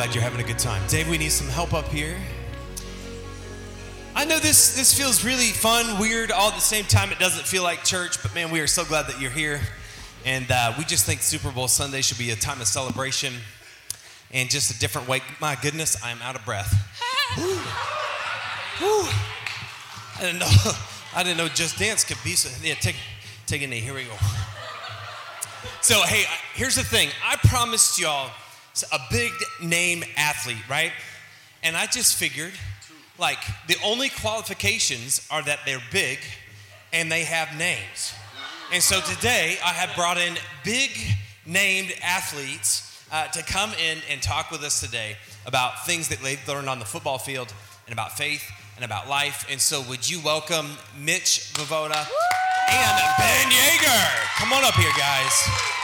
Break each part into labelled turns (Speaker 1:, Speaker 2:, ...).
Speaker 1: glad you're having a good time. Dave, we need some help up here. I know this this feels really fun, weird, all at the same time. It doesn't feel like church, but man, we are so glad that you're here. And uh, we just think Super Bowl Sunday should be a time of celebration and just a different way. My goodness, I'm out of breath. I didn't know. I didn't know Just Dance could be so. Yeah, take, take a knee. Here we go. So hey, here's the thing. I promised y'all a big name athlete, right? And I just figured, like, the only qualifications are that they're big and they have names. And so today I have brought in big named athletes uh, to come in and talk with us today about things that they've learned on the football field and about faith and about life. And so would you welcome Mitch Vovoda and Ben Yeager? Come on up here, guys.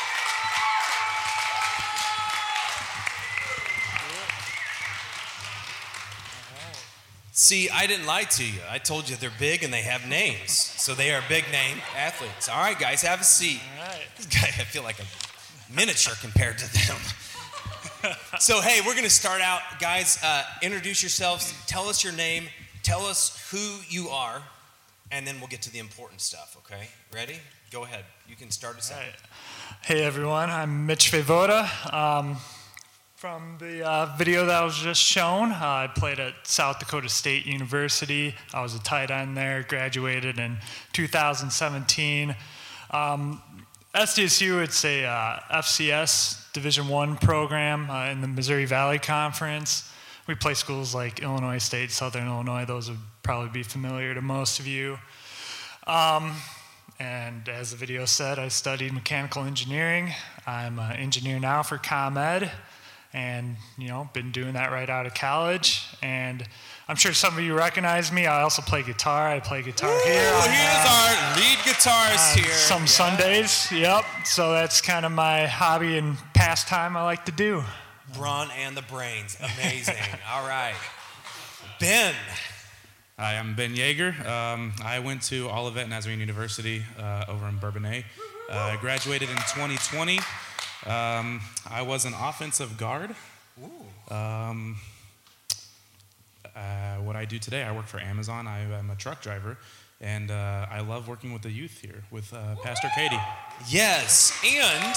Speaker 1: See, I didn't lie to you. I told you they're big and they have names. So they are big name athletes. All right, guys, have a seat. This guy, I feel like a miniature compared to them. so, hey, we're going to start out. Guys, uh, introduce yourselves. Tell us your name. Tell us who you are. And then we'll get to the important stuff, okay? Ready? Go ahead. You can start us out.
Speaker 2: Right. Hey everyone, I'm Mitch Fevoda. Um, from the uh, video that was just shown, uh, I played at South Dakota State University. I was a tight end there, graduated in 2017. Um, SDSU, it's a uh, FCS Division One program uh, in the Missouri Valley Conference. We play schools like Illinois State, Southern Illinois. Those would probably be familiar to most of you. Um, and as the video said, I studied mechanical engineering. I'm an engineer now for ComEd, and you know, been doing that right out of college. And I'm sure some of you recognize me. I also play guitar. I play guitar here.
Speaker 1: Ooh,
Speaker 2: on,
Speaker 1: here's
Speaker 2: uh,
Speaker 1: our lead guitarist
Speaker 2: on
Speaker 1: here.
Speaker 2: Some Sundays. Yep. So that's kind of my hobby and pastime I like to do.
Speaker 1: Brawn and the brains. Amazing. All right. Ben.
Speaker 3: Hi, I'm Ben Yeager. Um, I went to Olivet Nazarene University uh, over in Bourbonnais. Uh, I graduated in 2020. Um, I was an offensive guard. Um, uh, what I do today, I work for Amazon. I am a truck driver, and uh, I love working with the youth here with uh, Pastor Katie.
Speaker 1: Yes. And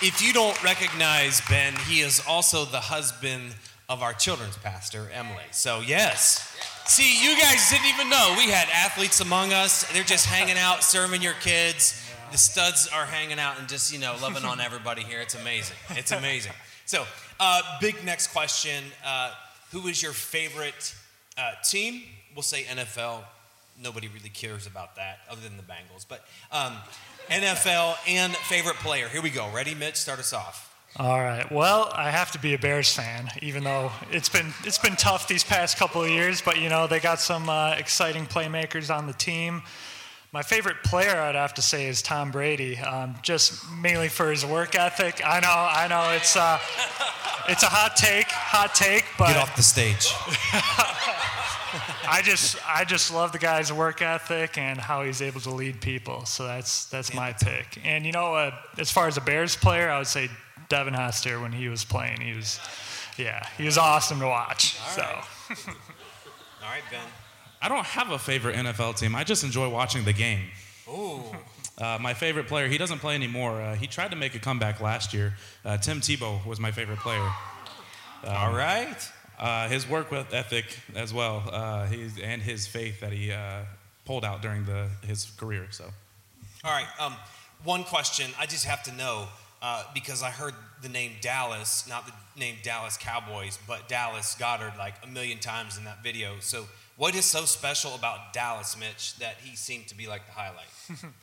Speaker 1: if you don't recognize Ben, he is also the husband of our children's pastor, Emily. So, yes. See, you guys didn't even know we had athletes among us. They're just hanging out, serving your kids. The studs are hanging out and just, you know, loving on everybody here. It's amazing. It's amazing. So, uh, big next question. Uh, who is your favorite uh, team? We'll say NFL. Nobody really cares about that other than the Bengals. But um, NFL and favorite player. Here we go. Ready, Mitch? Start us off.
Speaker 2: All right. Well, I have to be a Bears fan, even though it's been it's been tough these past couple of years. But you know they got some uh, exciting playmakers on the team. My favorite player, I'd have to say, is Tom Brady. Um, just mainly for his work ethic. I know, I know, it's uh, it's a hot take, hot take, but
Speaker 1: Get off the stage.
Speaker 2: I just I just love the guy's work ethic and how he's able to lead people. So that's that's my pick. And you know, uh, as far as a Bears player, I would say Devin Hester when he was playing. He was, yeah, he was awesome to watch. so
Speaker 1: right. All right, Ben.
Speaker 3: I don't have a favorite NFL team. I just enjoy watching the game.
Speaker 1: Ooh.
Speaker 3: Uh, my favorite player, he doesn't play anymore. Uh, he tried to make a comeback last year. Uh, Tim Tebow was my favorite player.
Speaker 1: All right.
Speaker 3: Uh, his work with ethic as well, uh, he's, and his faith that he uh, pulled out during the, his career. So,
Speaker 1: All right. Um, one question. I just have to know uh, because I heard the name Dallas, not the name Dallas Cowboys, but Dallas Goedert like a million times in that video. So, what is so special about Dallas, Mitch, that he seemed to be like the highlight?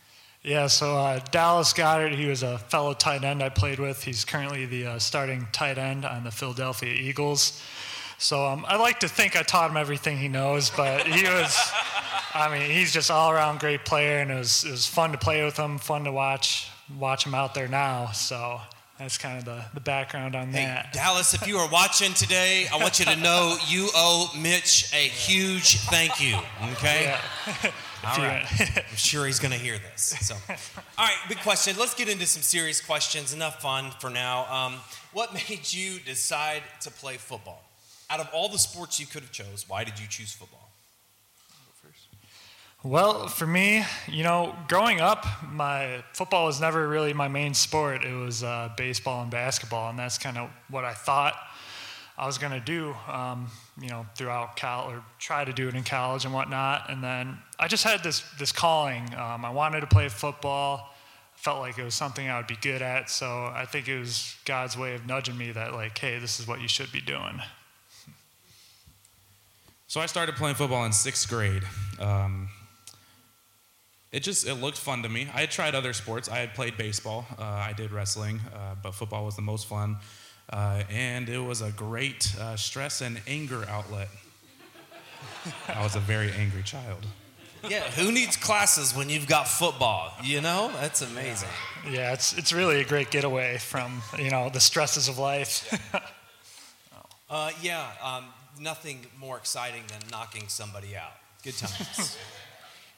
Speaker 2: Yeah, so uh, Dallas Goedert, he was a fellow tight end I played with. He's currently the uh, starting tight end on the Philadelphia Eagles. So um, I like to think I taught him everything he knows, but he was, I mean, he's just all around great player, and it was, it was fun to play with him, fun to watch watch him out there now. So that's kind of the, the background on
Speaker 1: Hey,
Speaker 2: that.
Speaker 1: Dallas, if you are watching today, I want you to know you owe Mitch a huge thank you. Okay?
Speaker 2: Yeah.
Speaker 1: All right. I'm sure he's going to hear this. So, all right, big question. Let's get into some serious questions. Enough fun for now. Um, what made you decide to play football? Out of all the sports you could have chose, why did you choose football?
Speaker 2: Well, for me, you know, growing up, my football was never really my main sport. It was uh, baseball and basketball, and that's kind of what I thought I was going to do, um, you know, throughout college or try to do it in college and whatnot. And then I just had this this calling. Um, I wanted to play football. Felt like it was something I would be good at. So I think it was God's way of nudging me that, like, hey, this is what you should be doing.
Speaker 3: So I started playing football in sixth grade. Um, it just it looked fun to me. I had tried other sports. I had played baseball. Uh, I did wrestling, uh, but football was the most fun, uh, and it was a great uh, stress and anger outlet. I was a very angry child.
Speaker 1: Yeah, who needs classes when you've got football? You know, that's amazing.
Speaker 2: Yeah, it's it's really a great getaway from you know the stresses of life.
Speaker 1: Uh, yeah, um, nothing more exciting than knocking somebody out. Good times.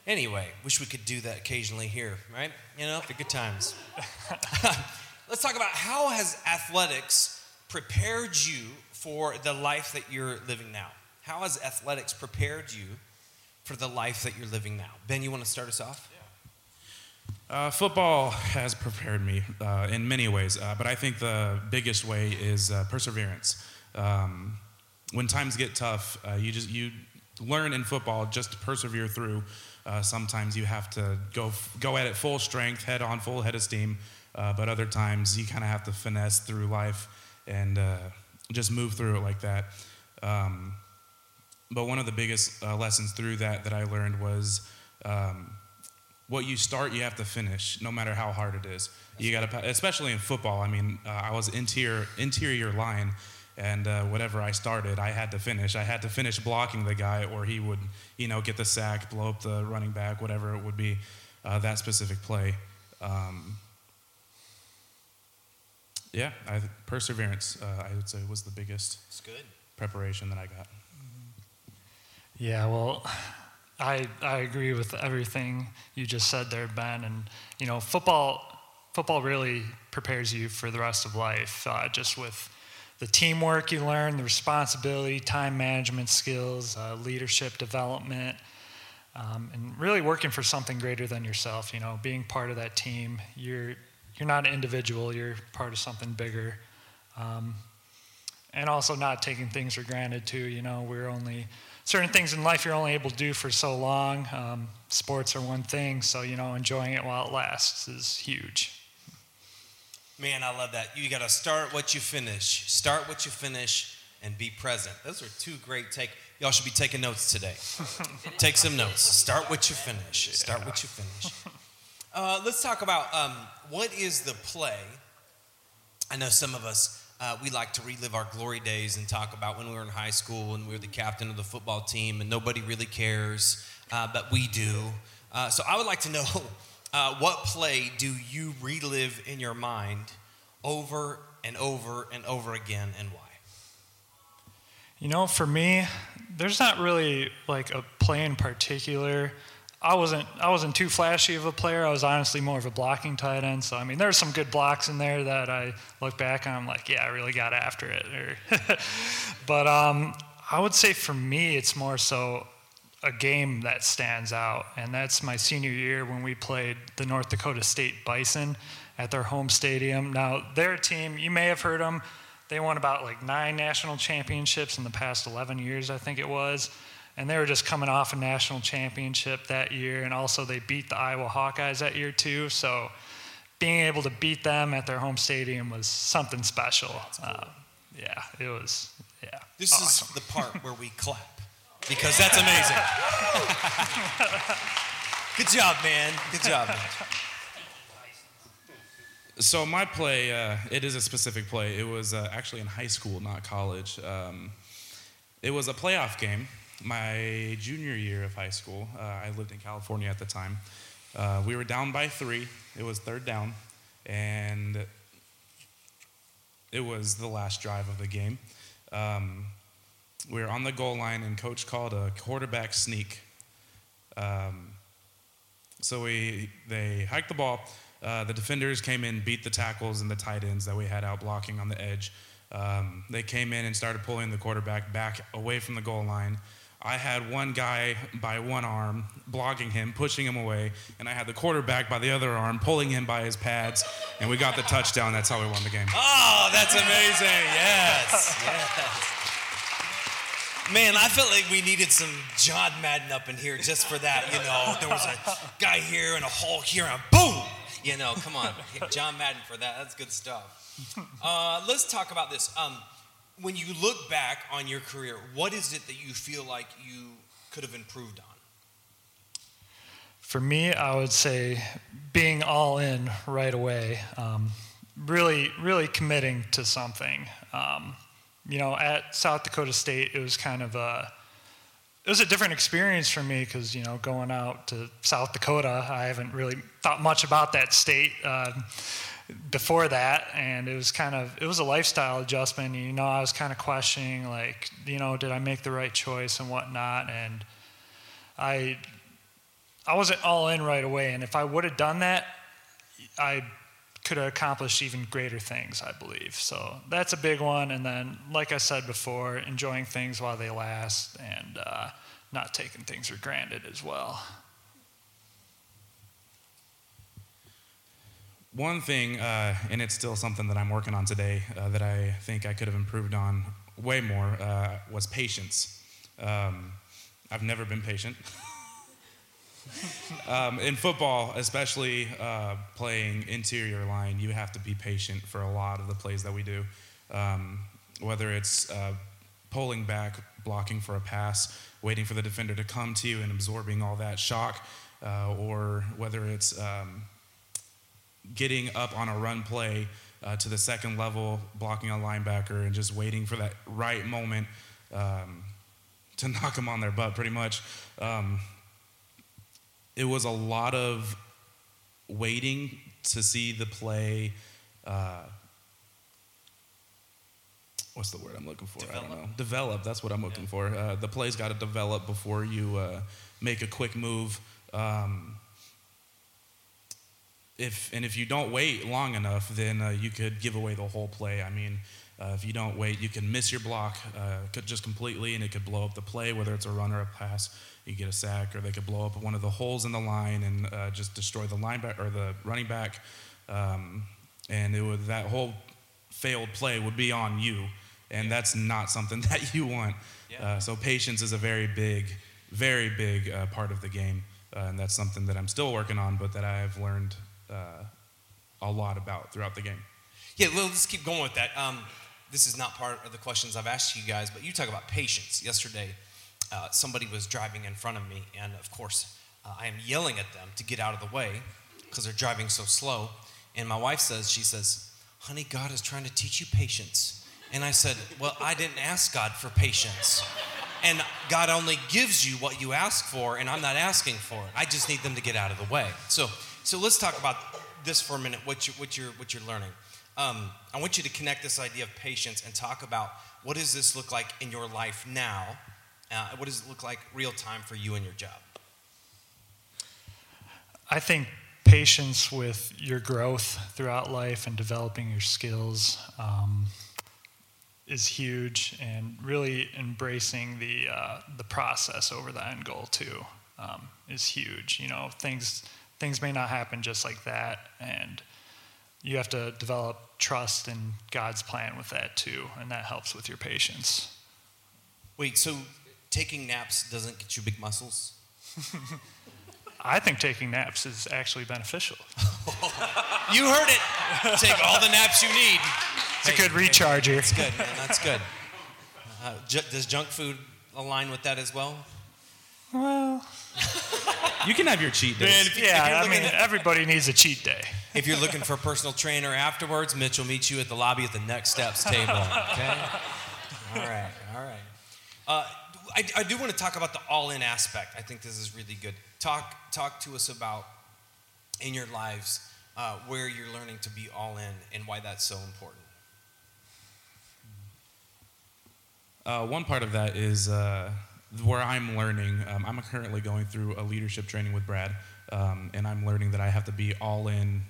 Speaker 1: anyway, wish we could do that occasionally here, right? You know, for good times. Let's talk about how has athletics prepared you for the life that you're living now? How has athletics prepared you for the life that you're living now? Ben, you want to start us off?
Speaker 3: Uh, football has prepared me uh, in many ways, uh, but I think the biggest way is uh, perseverance. Um, when times get tough, uh, you just you learn in football just to persevere through. Uh, sometimes you have to go go at it full strength, head on, full head of steam. but other times you kind of have to finesse through life and just move through it like that. Um, but one of the biggest lessons through that that I learned was. Um, what you start, you have to finish, no matter how hard it is. You got to, especially in football. I mean, uh, I was interior interior line, and uh, whatever I started, I had to finish. I had to finish blocking the guy, or he would, you know, get the sack, blow up the running back, whatever it would be, uh, that specific play. Um, yeah, I, perseverance, uh, I would say, was the biggest
Speaker 1: It's good.
Speaker 3: preparation that I got.
Speaker 2: Yeah, well, I I agree with everything you just said there, Ben. And you know, football football really prepares you for the rest of life. Uh, just with the teamwork you learn, the responsibility, time management skills, uh, leadership development, um, and really working for something greater than yourself. You know, being part of that team. You're you're not an individual. You're part of something bigger. Um, and also not taking things for granted too. You know, we're only certain things in life you're only able to do for so long. Um, sports are one thing, so you know, enjoying it while it lasts is huge.
Speaker 1: Man, I love that. You got to start what you finish. Start what you finish and be present. Those are two great take. Y'all should be taking notes today. Take some notes. Start what you finish. Start what you finish. Uh, let's talk about um, what is the play. I know some of us uh, we like to relive our glory days and talk about when we were in high school and we were the captain of the football team and nobody really cares, uh, but we do. Uh, so I would like to know uh, what play do you relive in your mind over and over and over again and why?
Speaker 2: You know, for me, there's not really like a play in particular. I wasn't I wasn't too flashy of a player. I was honestly more of a blocking tight end. So I mean, there's some good blocks in there that I look back and I'm like, yeah, I really got after it. but um, I would say for me, it's more so a game that stands out, and that's my senior year when we played the North Dakota State Bison at their home stadium. Now, their team, you may have heard them. They won about like nine national championships in the past 11 years, I think it was and they were just coming off a national championship that year, and also they beat the Iowa Hawkeyes that year too. So being able to beat them at their home stadium was something special. Uh, yeah, it was. Yeah.
Speaker 1: This
Speaker 2: awesome.
Speaker 1: is the part where we clap because that's amazing. Good job, man. Good job. Man.
Speaker 3: So my play, uh, it is a specific play. It was uh, actually in high school, not college. Um, it was a playoff game. My junior year of high school, uh, I lived in California at the time. Uh, we were down by three. It was third down, and it was the last drive of the game. Um, we were on the goal line, and coach called a quarterback sneak. Um, so we they hiked the ball. Uh, the defenders came in, beat the tackles and the tight ends that we had out blocking on the edge. Um, they came in and started pulling the quarterback back away from the goal line. I had one guy by one arm blocking him, pushing him away, and I had the quarterback by the other arm pulling him by his pads, and we got the touchdown. That's how we won the game.
Speaker 1: Oh, that's amazing. Yes. Yes. Man, I felt like we needed some John Madden up in here just for that. You know, there was a guy here and a hole here, and boom. You know, come on, John Madden for that. That's good stuff. Uh, let's talk about this. Um, when you look back on your career, what is it that you feel like you could have improved on?
Speaker 2: For me, I would say being all in right away, um, really, really committing to something. Um, you know, at South Dakota State, it was kind of a it was a different experience for me because you know going out to South Dakota, I haven't really thought much about that state uh, before that, and it was kind of it was a lifestyle adjustment. You know, I was kind of questioning like, you know, did I make the right choice and whatnot, and I I wasn't all in right away, and if I would have done that, I could have accomplished even greater things, I believe. So that's a big one. And then, like I said before, enjoying things while they last and uh, not taking things for granted as well.
Speaker 3: One thing, uh, and it's still something that I'm working on today uh, that I think I could have improved on way more, uh, was patience. Um, I've never been patient. um, in football, especially uh, playing interior line, you have to be patient for a lot of the plays that we do. Um, whether it's uh, pulling back, blocking for a pass, waiting for the defender to come to you and absorbing all that shock, uh, or whether it's um, getting up on a run play uh, to the second level, blocking a linebacker, and just waiting for that right moment um, to knock them on their butt, pretty much. Um, it was a lot of waiting to see the play. Uh, what's the word I'm looking for?
Speaker 1: Develop.
Speaker 3: I don't know. Develop. That's what I'm looking
Speaker 1: Yeah.
Speaker 3: for. Uh, the play's got to develop before you uh, make a quick move. Um, if and if you don't wait long enough, then uh, you could give away the whole play. I mean, uh, if you don't wait, you can miss your block uh, could just completely, and it could blow up the play, whether it's a run or a pass. You get a sack, or they could blow up one of the holes in the line and uh, just destroy the linebacker or the running back. Um, and it would that whole failed play would be on you, and that's not something that you want.
Speaker 1: Yeah.
Speaker 3: Uh, so patience is a very big, very big uh, part of the game, uh, and that's something that I'm still working on, but that I've learned uh, a lot about throughout the game.
Speaker 1: Yeah, well, let's keep going with that. Um, this is not part of the questions I've asked you guys, but you talk about patience. Yesterday, uh, somebody was driving in front of me, and of course, uh, I am yelling at them to get out of the way because they're driving so slow. And my wife says, she says, honey, God is trying to teach you patience. And I said, well, I didn't ask God for patience. And God only gives you what you ask for, and I'm not asking for it. I just need them to get out of the way. So, so let's talk about this for a minute. What you what you're what you're learning. Um, I want you to connect this idea of patience and talk about what does this look like in your life now. Uh, what does it look like real time for you and your job?
Speaker 2: I think patience with your growth throughout life and developing your skills um, is huge, and really embracing the uh, the process over the end goal too um, is huge. You know, things things may not happen just like that, and you have to develop trust in God's plan with that too, and that helps with your patience.
Speaker 1: Wait, so taking naps doesn't get you big muscles?
Speaker 2: I think taking naps is actually beneficial.
Speaker 1: You heard it. Take all the naps you need.
Speaker 2: It's a good recharger.
Speaker 1: That's good, man. That's good. Uh, ju- does junk food align with that as well?
Speaker 2: Well,
Speaker 3: You can have your cheat days.
Speaker 1: Man, if, you, if
Speaker 2: yeah,
Speaker 1: you're
Speaker 2: I mean,
Speaker 1: at-
Speaker 2: everybody needs a cheat day.
Speaker 1: if you're looking for a personal trainer afterwards, Mitch will meet you at the lobby at the Next Steps table. Okay. All right. All right. Uh, I, I do want to talk about the all-in aspect. I think this is really good. Talk talk to us about in your lives uh, where you're learning to be all in and why that's so important.
Speaker 3: Uh, one part of that is uh, where I'm learning. Um, I'm currently going through a leadership training with Brad, um, and I'm learning that I have to be all in.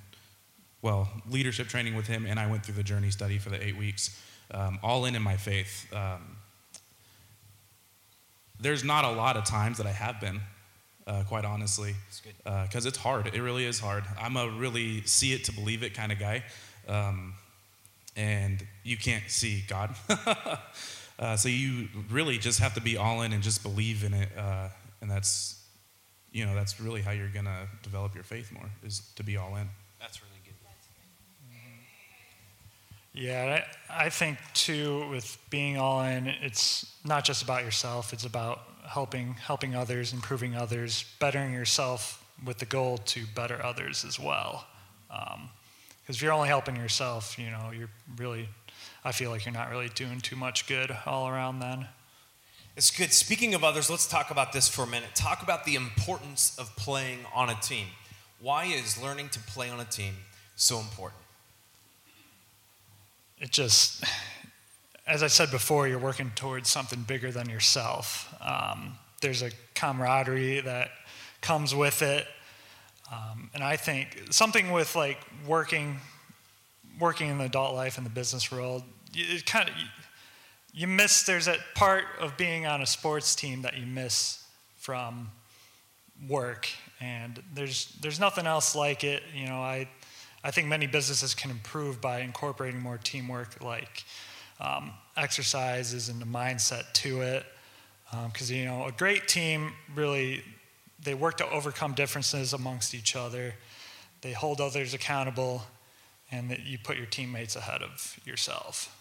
Speaker 3: Well, leadership training with him, and I went through the journey study for the eight weeks, um, all in in my faith. There's not a lot of times that I have been, uh, quite honestly, because it's hard. It really is hard. I'm a really see it to believe it kind of guy, um, and you can't see God. uh, so you really just have to be all in and just believe in it, uh, and that's, you know, that's really how you're gonna develop your faith more is to be all in.
Speaker 1: That's really.
Speaker 2: Yeah, I, I think too with being all in, it's not just about yourself. It's about helping helping others, improving others, bettering yourself with the goal to better others as well. Um, because if you're only helping yourself, you know, you're really, I feel like you're not really doing too much good all around then.
Speaker 1: It's good. Speaking of others, let's talk about this for a minute. Talk about the importance of playing on a team. Why is learning to play on a team so important?
Speaker 2: It just, as I said before, you're working towards something bigger than yourself. Um, there's a camaraderie that comes with it, um, and I think something with like working, working in the adult life and the business world, it kind of you miss. There's that part of being on a sports team that you miss from work, and there's there's nothing else like it. You know, I I think many businesses can improve by incorporating more teamwork, like um, exercises and the mindset to it. Because you know, a great team really they work to overcome differences amongst each other. They hold others accountable, and that you put your teammates ahead of yourself.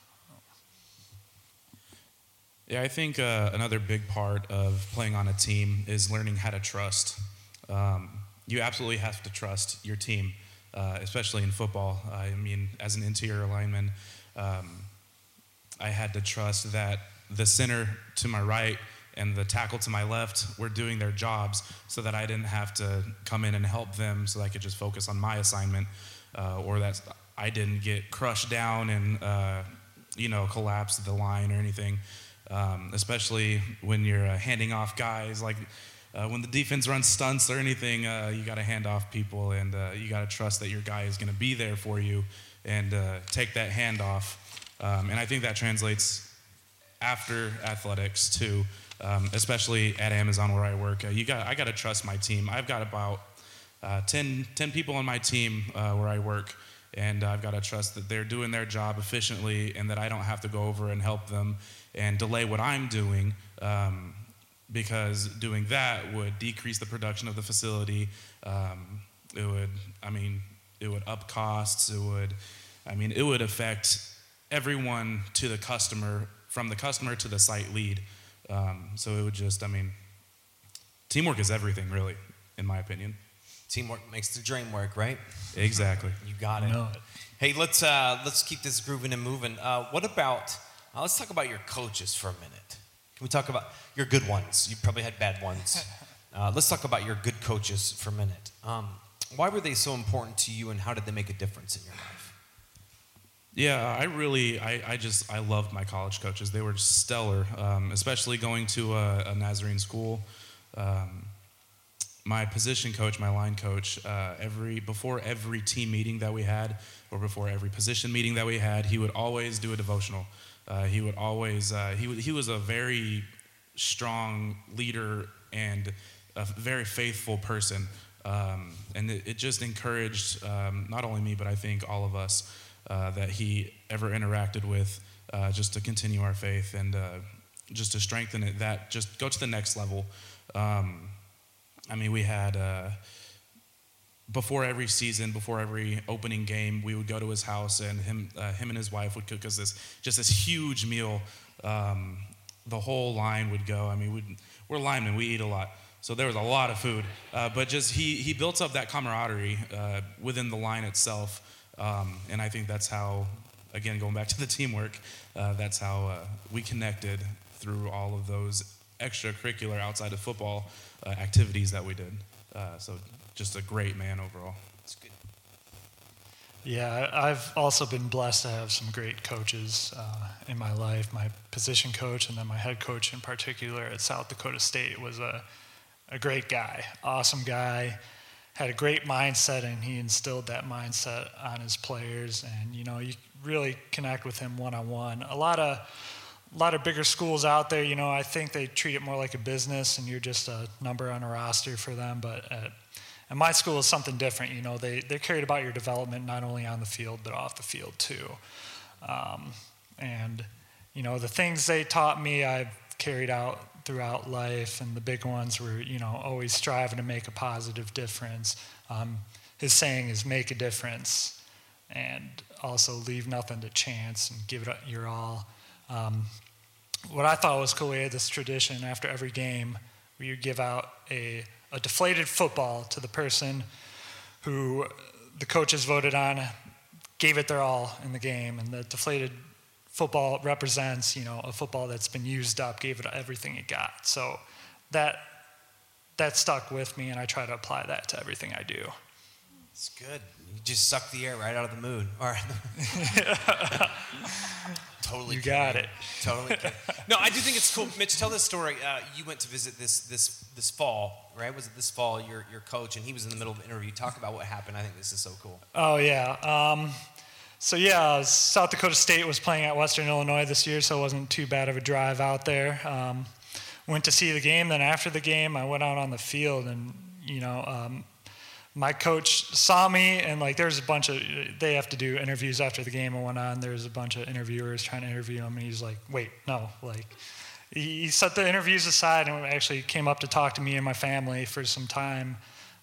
Speaker 3: Yeah, I think uh, another big part of playing on a team is learning how to trust. Um, you absolutely have to trust your team, uh, especially in football. I mean, as an interior lineman, um, I had to trust that the center to my right and the tackle to my left were doing their jobs so that I didn't have to come in and help them so that I could just focus on my assignment uh, or that I didn't get crushed down and, uh, you know, collapse the line or anything um, especially when you're uh, handing off guys. Like uh, when the defense runs stunts or anything, uh, you got to hand off people, and uh, you got to trust that your guy is going to be there for you and uh, take that handoff. Um, and I think that translates after athletics too, um, especially at Amazon where I work. Uh, you got, I got to trust my team. I've got about uh, 10, 10 people on my team uh, where I work, and I've got to trust that they're doing their job efficiently and that I don't have to go over and help them and delay what I'm doing um, because doing that would decrease the production of the facility. Um, it would, I mean, it would up costs. It would, I mean, it would affect everyone to the customer, from the customer to the site lead. Um, so it would just, I mean, teamwork is everything, really, in my opinion.
Speaker 1: Teamwork makes the dream work, right?
Speaker 3: Exactly.
Speaker 1: You got it.
Speaker 2: know it.
Speaker 1: Hey, let's uh, let's keep this grooving and moving. Uh, what about? Uh, let's talk about your coaches for a minute. Can we talk about your good ones? You probably had bad ones. Uh, let's talk about your good coaches for a minute. Um, why were they so important to you, and how did they make a difference in your life?
Speaker 3: Yeah, I really, I, I just, I loved my college coaches. They were stellar, um, especially going to a, a Nazarene school. Um, my position coach, my line coach, uh, every before every team meeting that we had, or before every position meeting that we had, he would always do a devotional. Uh, he would always, uh, he, would- he was a very strong leader and a very faithful person. Um, and it, it just encouraged um, not only me, but I think all of us uh, that he ever interacted with uh, just to continue our faith and uh, just to strengthen it, that just go to the next level. Um, I mean, we had uh, before every season, before every opening game, we would go to his house, and him, uh, him and his wife would cook us this just this huge meal. Um, the whole line would go. I mean, we're linemen, we eat a lot, so there was a lot of food. Uh, but just he he built up that camaraderie uh, within the line itself, um, and I think that's how, again, going back to the teamwork, uh, that's how uh, we connected through all of those extracurricular outside of football uh, activities that we did. so just a great man overall. That's good.
Speaker 2: Yeah, I've also been blessed to have some great coaches uh, in my life. My position coach and then my head coach in particular at South Dakota State was a, a great guy, awesome guy, had a great mindset, and he instilled that mindset on his players. And you know, you really connect with him one on one. A lot of a lot of bigger schools out there, you know, I think they treat it more like a business, and you're just a number on a roster for them. But at and my school is something different. You know, they, they're cared about your development not only on the field, but off the field too. Um, and, you know, the things they taught me, I've carried out throughout life. And the big ones were, you know, always striving to make a positive difference. Um, his saying is make a difference and also leave nothing to chance and give it your all. Um, what I thought was cool, we had this tradition after every game where you give out a a deflated football to the person who the coaches voted on, gave it their all in the game, and the deflated football represents, you know, a football that's been used up, gave it everything it got. So that that stuck with me, and I try to apply that to everything I do.
Speaker 1: It's good. You just suck the air right out of the mood. All right. totally.
Speaker 2: You got it.
Speaker 1: Totally. no, I do think it's cool. Mitch, tell this story. Uh, you went to visit this this this fall, right? Was it this fall? Your your coach, and he was in the middle of an interview. Talk about what happened. I think this is so cool.
Speaker 2: Oh yeah. Um, so yeah, South Dakota State was playing at Western Illinois this year, so it wasn't too bad of a drive out there. Um, went to see the game. Then after the game, I went out on the field, and you know, um, my coach saw me and like there's a bunch of they have to do interviews after the game and went on there's a bunch of interviewers trying to interview him and he's like wait no like he, set the interviews aside and actually came up to talk to me and my family for some time.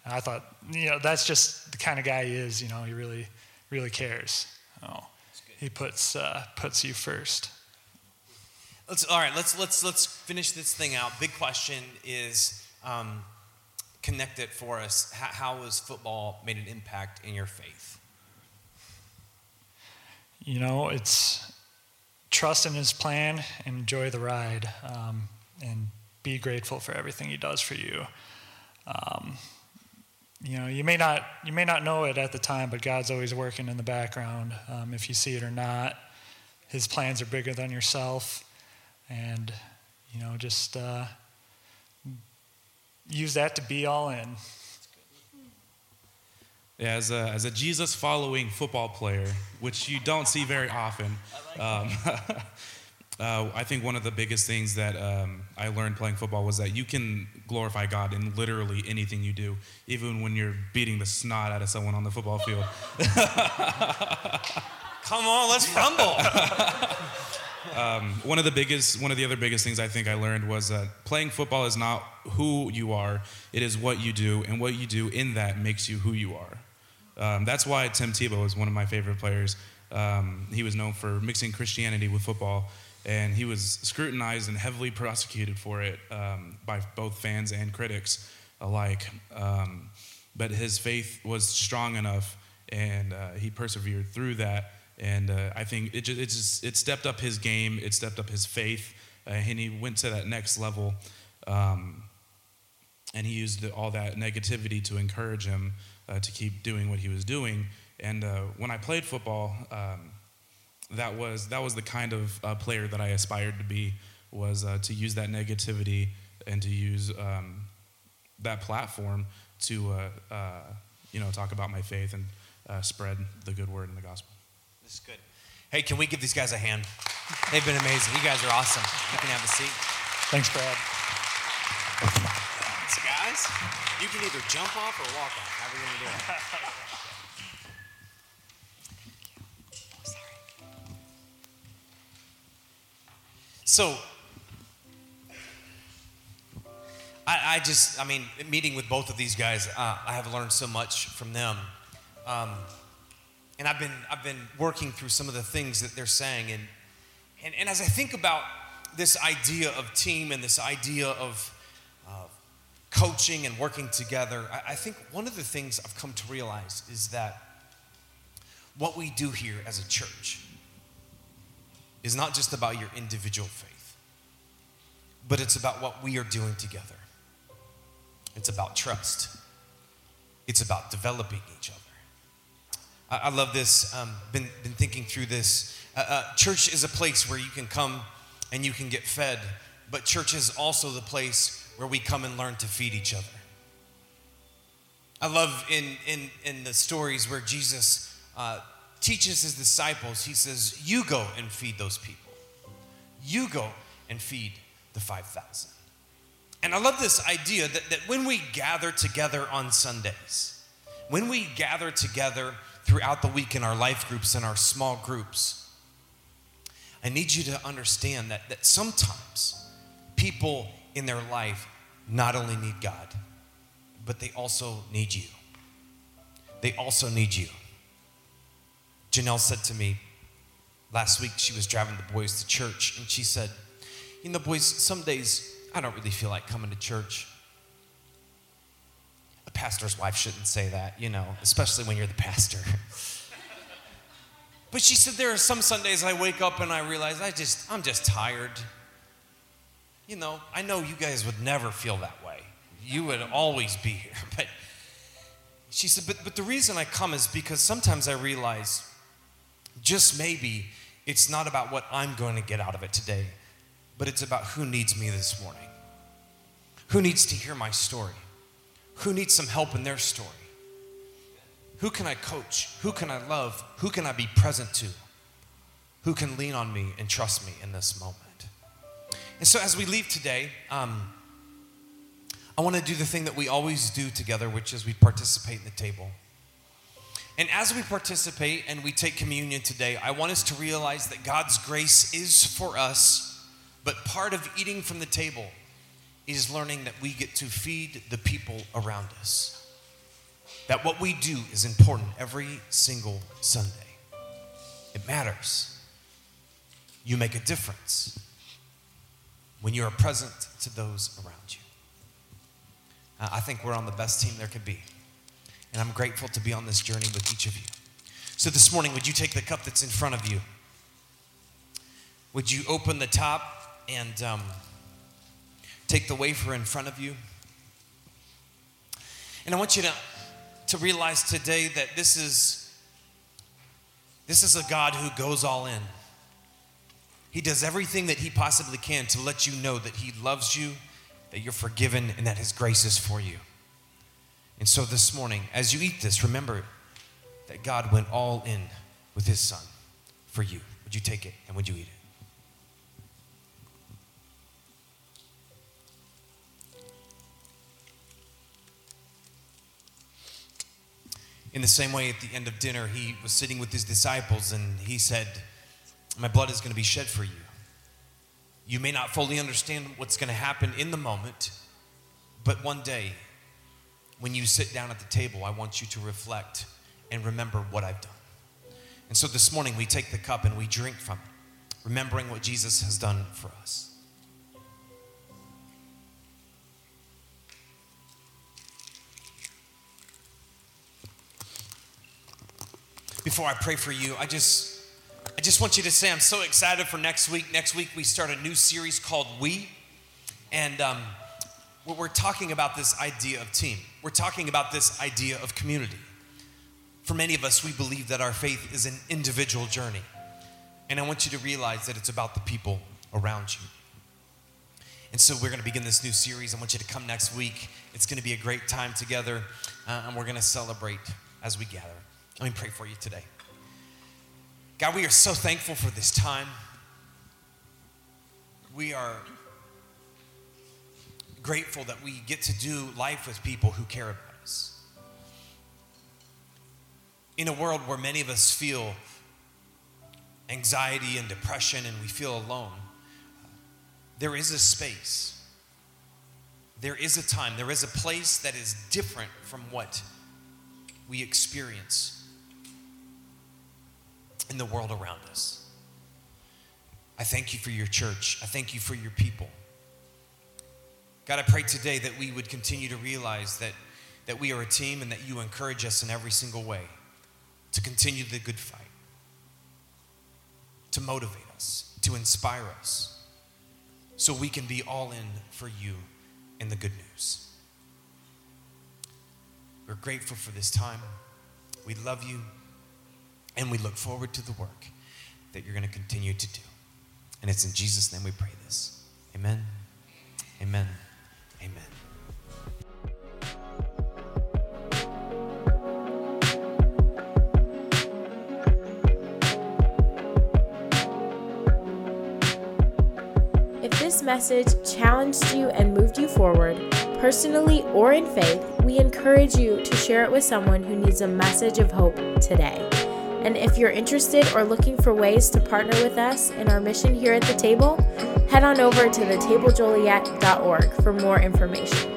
Speaker 2: And i thought you know that's just the kind of guy he is you know he really really cares. Oh he puts uh, puts you first.
Speaker 1: Let's all right let's let's let's finish this thing out. Big question is um, connect it for us. How, has football made an impact in your faith?
Speaker 2: You know, it's trust in his plan, enjoy the ride, um, and be grateful for everything he does for you. Um, you know, you may not you may not know it at the time, but God's always working in the background. Um, if you see it or not, His plans are bigger than yourself, and you know, just uh, use that to be all in.
Speaker 3: Yeah, as a, as a Jesus following football player, which you don't see very often, um, uh, I think one of the biggest things that um, I learned playing football was that you can glorify God in literally anything you do, even when you're beating the snot out of someone on the football field.
Speaker 1: Come on, let's rumble.
Speaker 3: Um, one of the biggest, one of the other biggest things I think I learned was that playing football is not who you are; it is what you do, and what you do in that makes you who you are. Um, that's why Tim Tebow is one of my favorite players. Um, he was known for mixing Christianity with football, and he was scrutinized and heavily prosecuted for it um, by both fans and critics alike. Um, but his faith was strong enough, and uh, he persevered through that and uh, I think it just, it just it stepped up his game, it stepped up his faith, uh, and he went to that next level. Um, and he used all that negativity to encourage him uh, to keep doing what he was doing. And uh, when I played football, um, that was that was the kind of uh, player that I aspired to be. Was uh, to use that negativity and to use um, that platform to you know talk about my faith and spread the good word and the gospel.
Speaker 1: This is good. Hey, can we give these guys a hand? They've been amazing. You guys are awesome. You can have a seat.
Speaker 2: Thanks, Brad.
Speaker 1: Thanks, guys. You can either jump off or walk off, however you want to do it. So, I, I just, I mean, meeting with both of these guys, uh, I have learned so much from them. Um, and I've been, I've been working through some of the things that they're saying. And, and, and as I think about this idea of team and this idea of uh, coaching and working together, I, I think one of the things I've come to realize is that what we do here as a church is not just about your individual faith, but it's about what we are doing together. It's about trust, it's about developing each other. I, I love this. Um, been, been thinking through this. Uh, uh, church is a place where you can come and you can get fed, but church is also the place where we come and learn to feed each other. I love in, in, in the stories where Jesus uh, teaches his disciples, he says, You go and feed those people. You go and feed the 5,000. And I love this idea that, that when we gather together on Sundays, when we gather together throughout the week in our life groups and our small groups, I need you to understand that, that sometimes people in their life not only need God, but they also need you. They also need you. Janelle said to me last week, she was driving the boys to church, and she said, You know, boys, some days I don't really feel like coming to church. A pastor's wife shouldn't say that, you know, especially when you're the pastor. but she said, There are some Sundays I wake up and I realize I just, I'm just tired. You know, I know you guys would never feel that way. You would always be here. But she said, but, but the reason I come is because sometimes I realize just maybe it's not about what I'm going to get out of it today, but it's about who needs me this morning. Who needs to hear my story? Who needs some help in their story? Who can I coach? Who can I love? Who can I be present to? Who can lean on me and trust me in this moment? And so, as we leave today, um, I want to do the thing that we always do together, which is we participate in the table. And as we participate and we take communion today, I want us to realize that God's grace is for us, but part of eating from the table is learning that we get to feed the people around us. That what we do is important every single Sunday. It matters. You make a difference when you are present to those around you. I think we're on the best team there could be. And I'm grateful to be on this journey with each of you. So this morning, would you take the cup that's in front of you? Would you open the top and um, take the wafer in front of you? And I want you to, to realize today that this is, this is a God who goes all in. He does everything that he possibly can to let you know that he loves you, that you're forgiven, and that his grace is for you. And so this morning, as you eat this, remember that God went all in with his son for you. Would you take it and would you eat it? In the same way, at the end of dinner, he was sitting with his disciples and he said, My blood is going to be shed for you. You may not fully understand what's going to happen in the moment, but one day, when you sit down at the table, I want you to reflect and remember what I've done. And so this morning, we take the cup and we drink from it, remembering what Jesus has done for us. Before I pray for you, I just I just want you to say I'm so excited for next week. Next week we start a new series called We, and um, we're talking about this idea of team. We're talking about this idea of community. For many of us, we believe that our faith is an individual journey, and I want you to realize that it's about the people around you. And so we're going to begin this new series. I want you to come next week. It's going to be a great time together, uh, and we're going to celebrate as we gather. Let me pray for you today. God, we are so thankful for this time. We are grateful that we get to do life with people who care about us. In a world where many of us feel anxiety and depression and we feel alone, there is a space there is a time, there is a place that is different from what we experience in the world around us. I thank you for your church. I thank you for your people. God, I pray today that we would continue to realize that, that we are a team and that you encourage us in every single way to continue the good fight, to motivate us, to inspire us, so we can be all in for you in the good news. We're grateful for this time. We love you, and we look forward to the work that you're going to continue to do. And it's in Jesus' name we pray this. Amen. Amen. Amen.
Speaker 4: If this message challenged you and moved you forward, personally or in faith, we encourage you to share it with someone who needs a message of hope today. And if you're interested or looking for ways to partner with us in our mission here at the table, head on over to thetablejoliet.org for more information.